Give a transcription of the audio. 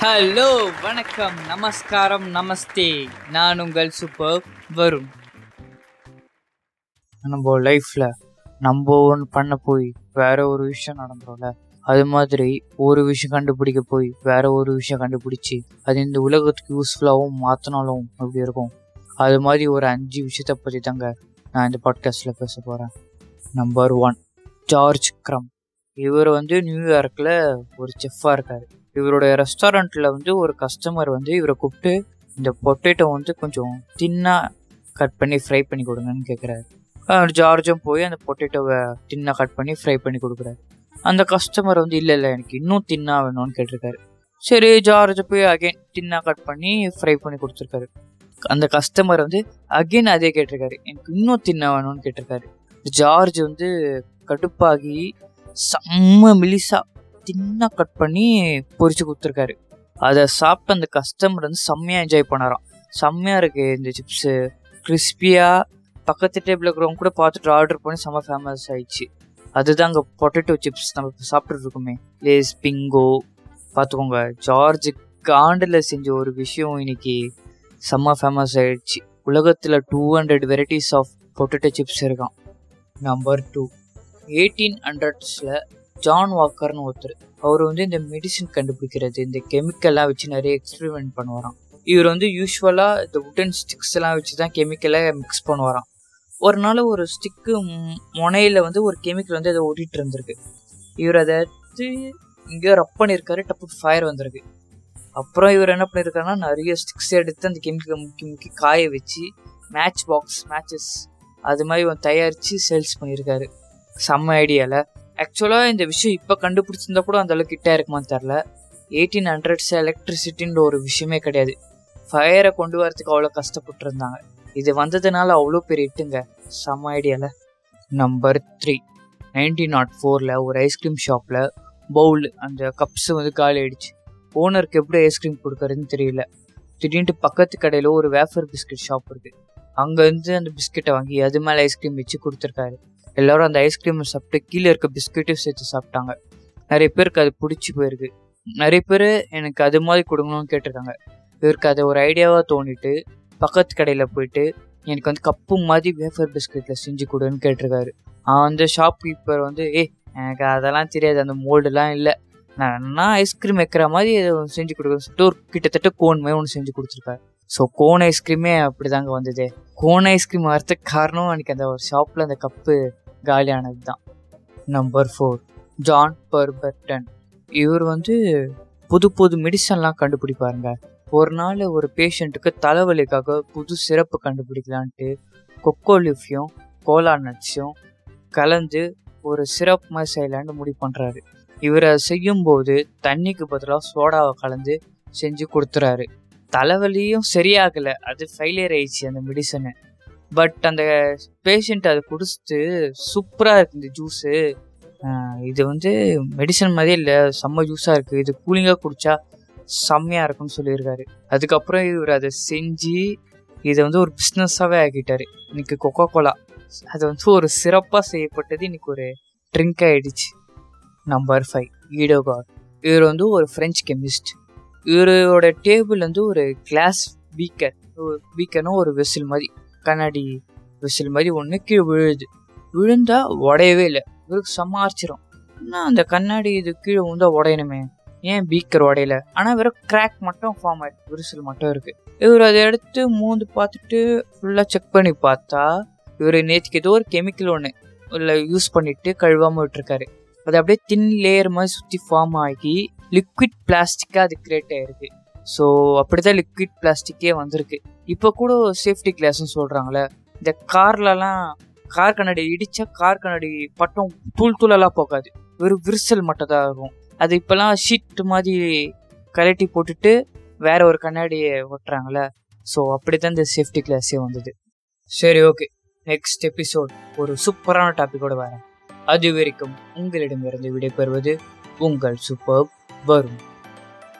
Hello வணக்கம் நமஸ்காரம் நமஸ்தே. நான் உங்கள் சூப்பர் வரும் நம்ம லைஃப்பில் நம்ம ஒன்று பண்ண போய் வேற ஒரு விஷயம் நடந்துரும்ல? அது மாதிரி ஒரு விஷயம் கண்டுபிடிக்க போய் வேற ஒரு விஷயம் கண்டுபிடிச்சி அது இந்த உலகத்துக்கு யூஸ்ஃபுல்லாகவும் மாற்றினாலும் அப்படி இருக்கும். அது மாதிரி ஒரு அஞ்சு விஷயத்த பற்றி தாங்க நான் இந்த பாட்காஸ்டில் பேச போகிறேன் நம்பர் ஒன் ஜார்ஜ் க்ரம். இவர் வந்து நியூயார்க்கில் ஒரு செஃப்பாக இருக்கார். இவரோட ரெஸ்டாரண்ட்டில் வந்து ஒரு கஸ்டமர் வந்து இவரை கூப்பிட்டு இந்த பொட்டேட்டோ வந்து கொஞ்சம் தின்னாக கட் பண்ணி ஃப்ரை பண்ணி கொடுங்கன்னு கேட்குறாரு ஜார்ஜும் போய் அந்த பொட்டேட்டோவை தின்னாக கட் பண்ணி ஃப்ரை பண்ணி கொடுக்குறாரு. அந்த கஸ்டமர் வந்து இல்லை இல்லை எனக்கு இன்னும் தின்னா வேணும்னு கேட்டிருக்காரு. சரி ஜார்ஜ் போய் அகைன் தின்னா கட் பண்ணி ஃப்ரை பண்ணி கொடுத்துருக்காரு. அந்த கஸ்டமர் வந்து அகைன் அதே கேட்டிருக்காரு. எனக்கு இன்னும் தின்னா வேணும்னு கேட்டிருக்காரு. ஜார்ஜ் வந்து கடுப்பாகி செம்ம மிலிசா தின்னாக கட் பண்ணி பொறிச்சு கொடுத்துருக்காரு. அதை சாப்பிட்டு அந்த கஸ்டமர் வந்து செம்மையாக என்ஜாய் பண்ணாராம். செம்மையாக இருக்கு இந்த சிப்ஸு கிறிஸ்பியாக பக்கத்து டேபிள் இருக்கிறவங்க கூட பார்த்துட்டு ஆர்டர் பண்ணி செம்ம ஃபேமஸ் ஆயிடுச்சு. அதுதான் அங்கே பொட்டேட்டோ சிப்ஸ் நம்ம இப்போ சாப்பிட்டுட்டு இருக்கோமே. லேஸ் பிங்கோ பார்த்துக்கோங்க ஜார்ஜ் காண்டில் செஞ்ச ஒரு விஷயம் இன்னைக்கு செம்ம ஃபேமஸ் ஆயிடுச்சு. உலகத்தில் two hundred varieties of potato chips இருக்கான் நம்பர் டூ எயிட்டீன் ஹண்ட்ரட்ஸில் ஜான் வாக்கர்னு ஒருத்தர். அவர் வந்து இந்த மெடிசின் கண்டுபிடிக்கிறது இந்த கெமிக்கல்லாம் வச்சு நிறைய எக்ஸ்பெரிமெண்ட் பண்ணுவாராம். இவர் வந்து யூஸ்வலாக இந்த உட்டன் ஸ்டிக்ஸ் எல்லாம் வச்சு தான் கெமிக்கலை மிக்ஸ் பண்ணுவாராம். ஒரு நாள் ஒரு ஸ்டிக்கு முனையில் வந்து ஒரு கெமிக்கல் வந்து அதை ஓட்டிகிட்டு இருந்திருக்கு. இவர் அதை எடுத்து இங்கேயோ ரப் பண்ணியிருக்காரு டப்பு ஃபயர் வந்திருக்கு. அப்புறம் இவர் என்ன பண்ணியிருக்காருன்னா நிறைய ஸ்டிக்ஸ் எடுத்து அந்த கெமிக்கலை முக்கி முக்கி காய வச்சு மேட்ச் பாக்ஸ் மேட்சஸ் அது மாதிரி தயாரித்து சேல்ஸ் பண்ணியிருக்காரு. செம்ம ஐடியாவில் ஆக்சுவலாக இந்த விஷயம் இப்போ கண்டுபிடிச்சிருந்தா கூட அந்த அளவுக்கு கிட்டே இருக்குமான்னு தெரில எயிட்டீன் ஹண்ட்ரட்ஸ் எலக்ட்ரிசிட்டின்ற ஒரு விஷயமே கிடையாது. ஃபயரை கொண்டு வரதுக்கு அவ்வளோ கஷ்டப்பட்டுருந்தாங்க. இது வந்ததுனால அவ்வளோ பெரிய இட்டுங்க செம்ம ஐடியாவில் நம்பர் த்ரீ நைன்டீன் நாட் ஃபோரில் ஒரு ஐஸ்கிரீம் ஷாப்பில் பவுல் அந்த கப்ஸ் வந்து காலி ஆயிடுச்சு. ஓனருக்கு எப்படி ஐஸ்கிரீம் கொடுக்கறதுன்னு தெரியல. திடீர்னு பக்கத்து கடையில் ஒரு வேஃபர் பிஸ்கட் ஷாப் இருக்குது அங்கேருந்து அந்த பிஸ்கெட்டை வாங்கி அது மேலே ஐஸ்கிரீம் வச்சு கொடுத்துருக்காரு. எல்லாரும் அந்த ஐஸ்கிரீமை சாப்பிட்டு கீழே இருக்க பிஸ்கட்டையும் சேர்த்து சாப்பிட்டாங்க. நிறைய பேருக்கு அது பிடிச்சி போயிருக்கு. நிறைய பேர் எனக்கு அது மாதிரி கொடுங்கணும்னு கேட்டிருக்காங்க. இவருக்கு அதை ஒரு ஐடியாவாக தோண்டிட்டு பக்கத்து கடையில் போயிட்டு எனக்கு வந்து கப்பு மாதிரி வேஃபர் பிஸ்கெட்டில் செஞ்சு கொடுன்னு கேட்டிருக்காரு. அந்த ஷாப் கீப்பர் வந்து ஏ எனக்கு அதெல்லாம் தெரியாது. அந்த மோல்டுலாம் இல்லை. நான் ஐஸ்கிரீம் வைக்கிற மாதிரி செஞ்சு கொடுக்குறேன் சொல்லிட்டு ஒரு கிட்டத்தட்ட கோன் மாதிரி ஒன்று செஞ்சு கொடுத்துருக்காரு. ஸோ கோன் ஐஸ்கிரீமே அப்படி தாங்க வந்தது. கோன் ஐஸ்கிரீம் வரத்துக்கு காரணம் எனக்கு அந்த ஒரு ஷாப்பில் அந்த கப்பு காலியானது தான் நம்பர் ஃபோர் ஜான் பர்பர்டன் இவர் வந்து புது புது மெடிசன்லாம் கண்டுபிடிப்பாருங்க. ஒரு நாள் ஒரு பேஷண்ட்டுக்கு தலைவலிக்காக புது சிறப்பு கண்டுபிடிக்கலான்ட்டு கொக்கோலிஃபியும் கோலா நட்ஸும் கலந்து ஒரு சிறப்பு மாதிரி செய்யலான்னு முடிவு பண்ணுறாரு இவரை செய்யும்போது தண்ணிக்கு பதிலாக சோடாவை கலந்து செஞ்சு கொடுத்துறாரு. தலைவலியும் சரியாகலை. அது ஃபெயிலியர் ஆயிடுச்சு அந்த மெடிசனு பட் அந்த பேஷண்ட் அதை குடிச்சிட்டு சூப்பராக இருக்கு இந்த ஜூஸு இது வந்து மெடிசன் மாதிரியே இல்லை. செம்ம ஜூஸாக இருக்குது இது கூலிங்காக குடித்தா செம்மையாக இருக்கும்னு சொல்லியிருக்காரு. அதுக்கப்புறம் இவர் அதை செஞ்சு இதை வந்து ஒரு பிஸ்னஸாகவே ஆக்கிட்டார். இன்னைக்கு கொக்கோ கோலா அது வந்து ஒரு சிறப்பாக செய்யப்பட்டது இன்னைக்கு ஒரு ட்ரிங்க் ஆகிடுச்சு நம்பர் ஃபைவ் ஈடோகார் இவர் வந்து ஒரு ஃப்ரெஞ்ச் கெமிஸ்ட் இவரோட டேபிள் வந்து ஒரு கிளாஸ் பீக்கர் பீக்கர்னா ஒரு வெசில் மாதிரி. கண்ணாடி விசில் மாதிரி ஒன்று கீழே விழுது. விழுந்தா உடையவே இல்லை. இவருக்கு செம்ம ஆனால் அந்த கண்ணாடி இது கீழே விழுந்தா உடையணுமே? ஏன் பீக்கர் உடையில? ஆனால் வெறும் கிராக் மட்டும் ஃபார்ம் ஆயிருக்கு. விரிசல் மட்டும் இருக்கு. இவர் அதை எடுத்து மூந்து பார்த்துட்டு ஃபுல்லாக செக் பண்ணி பார்த்தா இவர் நேற்றுக்கு ஏதோ ஒரு கெமிக்கல் ஒன்று இல்லை யூஸ் பண்ணிட்டு கழுவாமல் விட்டுருக்காரு. அது அப்படியே தின் லேயர் மாதிரி சுற்றி ஃபார்ம் ஆகி லிக்விட் பிளாஸ்டிக்காக அது கிரியேட் ஆயிருக்கு. ஸோ அப்படிதான் லிக்விட் பிளாஸ்டிக்கே வந்திருக்கு. இப்போ கூட சேஃப்டி கிளாஸ்னு சொல்கிறாங்களே இந்த கார்லலாம் கார் கண்ணாடி இடிச்சா கார் கண்ணாடி பட்டம் தூள் தூளெல்லாம் போகாது. வெறும் விரிசல் மட்டும் தான் இருக்கும் அது இப்போலாம் ஷீட் மாதிரி கலட்டி போட்டுட்டு வேற ஒரு கண்ணாடியை ஒட்டுறாங்களே ஸோ அப்படி தான் இந்த சேஃப்டி கிளாஸே வந்தது. சரி ஓகே நெக்ஸ்ட் எபிசோட் ஒரு சூப்பரான டாப்பிக்கோட வரேன். அது வரைக்கும் உங்களிடமிருந்து விடைபெறுவது உங்கள் சூப்பர் வரும்